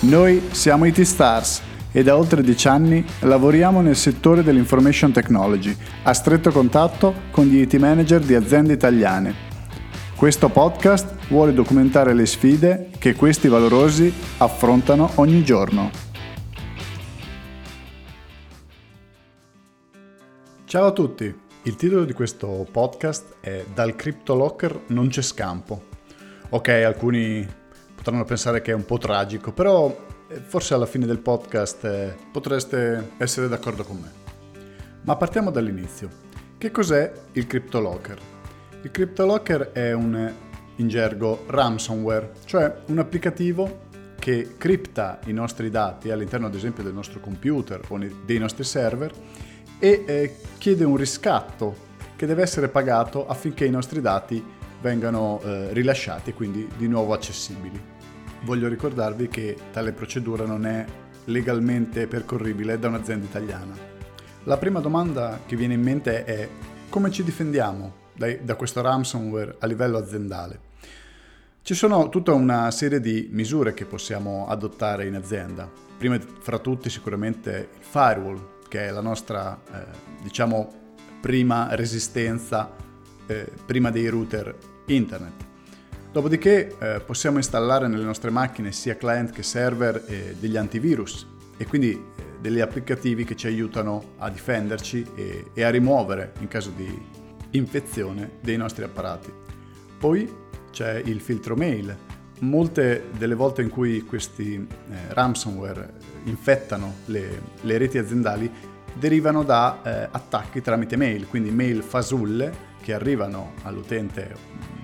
Noi siamo IT Stars e da oltre dieci anni lavoriamo nel settore dell'information technology, a stretto contatto con gli IT manager di aziende italiane. Questo podcast vuole documentare le sfide che questi valorosi affrontano ogni giorno. Ciao a tutti, il titolo di questo podcast è Dal CryptoLocker non c'è scampo. Ok, alcuni potranno pensare che è un po' tragico, però eh, forse alla fine del podcast eh, potreste essere d'accordo con me. Ma partiamo dall'inizio. Che cos'è il CryptoLocker? Il CryptoLocker è un, in gergo, ransomware, cioè un applicativo che cripta i nostri dati all'interno ad esempio del nostro computer o dei nostri server e eh, chiede un riscatto che deve essere pagato affinché i nostri dati vengano eh, rilasciati e quindi di nuovo accessibili voglio ricordarvi che tale procedura non è legalmente percorribile da un'azienda italiana. La prima domanda che viene in mente è come ci difendiamo da questo ransomware a livello aziendale? Ci sono tutta una serie di misure che possiamo adottare in azienda. Prima fra tutti sicuramente il firewall, che è la nostra, eh, diciamo, prima resistenza eh, prima dei router internet. Dopodiché eh, possiamo installare nelle nostre macchine sia client che server eh, degli antivirus e quindi eh, degli applicativi che ci aiutano a difenderci e, e, a rimuovere in caso di infezione dei nostri apparati. Poi c'è il filtro mail. Molte delle volte in cui questi eh, ransomware infettano le, le, reti aziendali derivano da eh, attacchi tramite mail, quindi mail fasulle che arrivano all'utente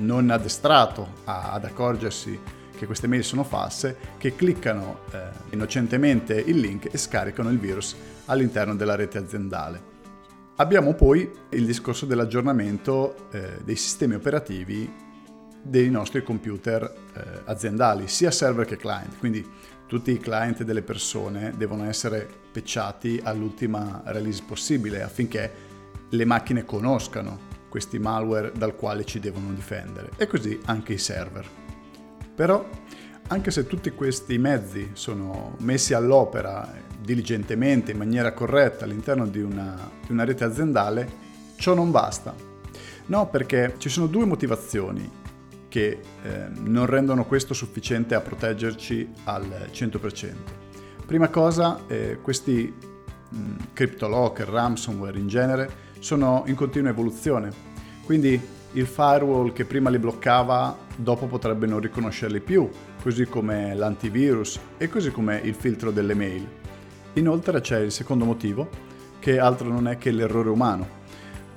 non addestrato a, ad accorgersi che queste mail sono false, che cliccano eh, innocentemente il link e scaricano il virus all'interno della rete aziendale. Abbiamo poi il discorso dell'aggiornamento eh, dei sistemi operativi dei nostri computer eh, aziendali, sia server che client, quindi tutti i client delle persone devono essere pecciati all'ultima release possibile affinché le macchine conoscano questi malware dal quale ci devono difendere e così anche i server. Però anche se tutti questi mezzi sono messi all'opera diligentemente, in maniera corretta all'interno di una, di una rete aziendale, ciò non basta. No, perché ci sono due motivazioni che eh, non rendono questo sufficiente a proteggerci al 100%. Prima cosa, eh, questi mh, CryptoLocker, ransomware in genere, sono in continua evoluzione. Quindi il firewall che prima li bloccava, dopo potrebbe non riconoscerli più, così come l'antivirus e così come il filtro delle mail. Inoltre c'è il secondo motivo, che altro non è che l'errore umano.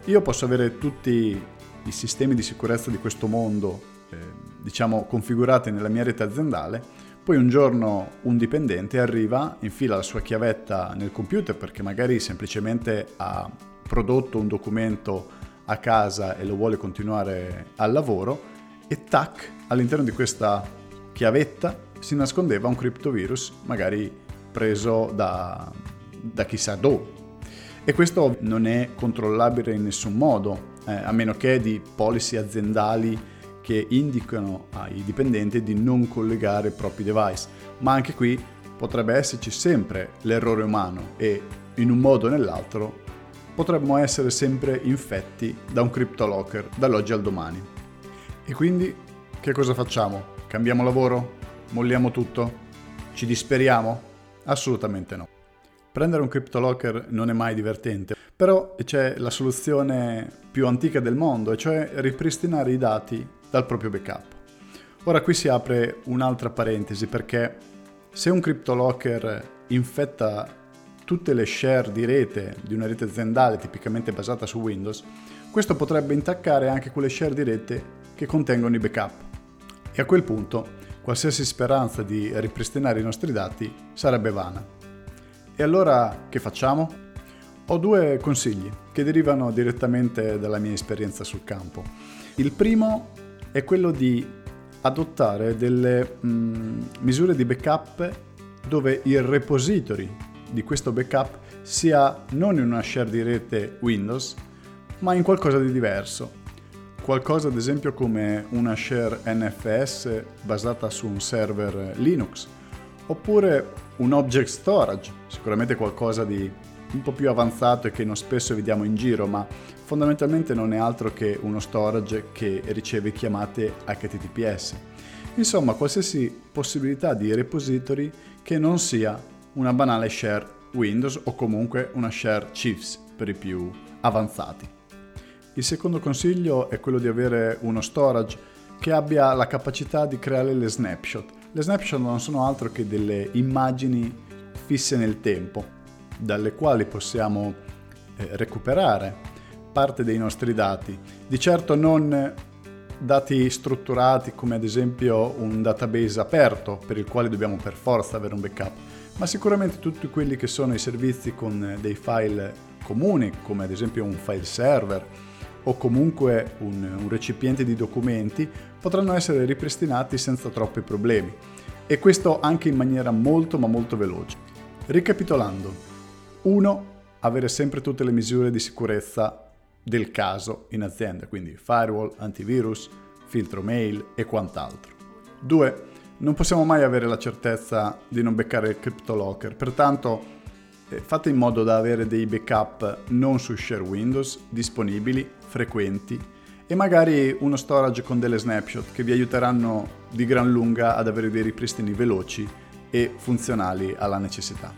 Io posso avere tutti i sistemi di sicurezza di questo mondo, eh, diciamo, configurati nella mia rete aziendale, poi un giorno un dipendente arriva, infila la sua chiavetta nel computer perché magari semplicemente ha prodotto un documento a casa e lo vuole continuare al lavoro e tac, all'interno di questa chiavetta si nascondeva un criptovirus magari preso da, da chissà dove. E questo non è controllabile in nessun modo, eh, a meno che di policy aziendali che indicano ai dipendenti di non collegare i propri device. Ma anche qui potrebbe esserci sempre l'errore umano e in un modo o nell'altro potremmo essere sempre infetti da un CryptoLocker dall'oggi al domani. E quindi che cosa facciamo? Cambiamo lavoro? Molliamo tutto? Ci disperiamo? Assolutamente no. Prendere un CryptoLocker non è mai divertente, però c'è la soluzione più antica del mondo, e cioè ripristinare i dati dal proprio backup. Ora qui si apre un'altra parentesi perché se un CryptoLocker infetta tutte le share di rete di una rete aziendale tipicamente basata su Windows, questo potrebbe intaccare anche quelle share di rete che contengono i backup. E a quel punto qualsiasi speranza di ripristinare i nostri dati sarebbe vana. E allora che facciamo? Ho due consigli che derivano direttamente dalla mia esperienza sul campo. Il primo è quello di adottare delle mm, misure di backup dove il repository di questo backup sia non in una share di rete Windows, ma in qualcosa di diverso. Qualcosa ad esempio come una share NFS basata su un server Linux, oppure un object storage, sicuramente qualcosa di un po' più avanzato e che non spesso vediamo in giro, ma fondamentalmente non è altro che uno storage che riceve chiamate HTTPS. Insomma, qualsiasi possibilità di repository che non sia una banale share Windows o comunque una share Chiefs per i più avanzati. Il secondo consiglio è quello di avere uno storage che abbia la capacità di creare le snapshot. Le snapshot non sono altro che delle immagini fisse nel tempo, dalle quali possiamo eh, recuperare parte dei nostri dati. Di certo non dati strutturati come ad esempio un database aperto per il quale dobbiamo per forza avere un backup, ma sicuramente tutti quelli che sono i servizi con dei file comuni come ad esempio un file server o comunque un, un recipiente di documenti potranno essere ripristinati senza troppi problemi e questo anche in maniera molto ma molto veloce. Ricapitolando, 1. Avere sempre tutte le misure di sicurezza del caso in azienda, quindi firewall, antivirus, filtro mail e quant'altro. 2. Non possiamo mai avere la certezza di non beccare il CryptoLocker, pertanto eh, fate in modo da avere dei backup non su share Windows, disponibili, frequenti e magari uno storage con delle snapshot che vi aiuteranno di gran lunga ad avere dei ripristini veloci e funzionali alla necessità.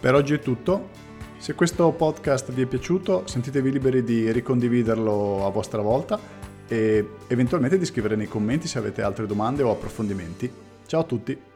Per oggi è tutto. Se questo podcast vi è piaciuto, sentitevi liberi di ricondividerlo a vostra volta e eventualmente di scrivere nei commenti se avete altre domande o approfondimenti. Ciao a tutti!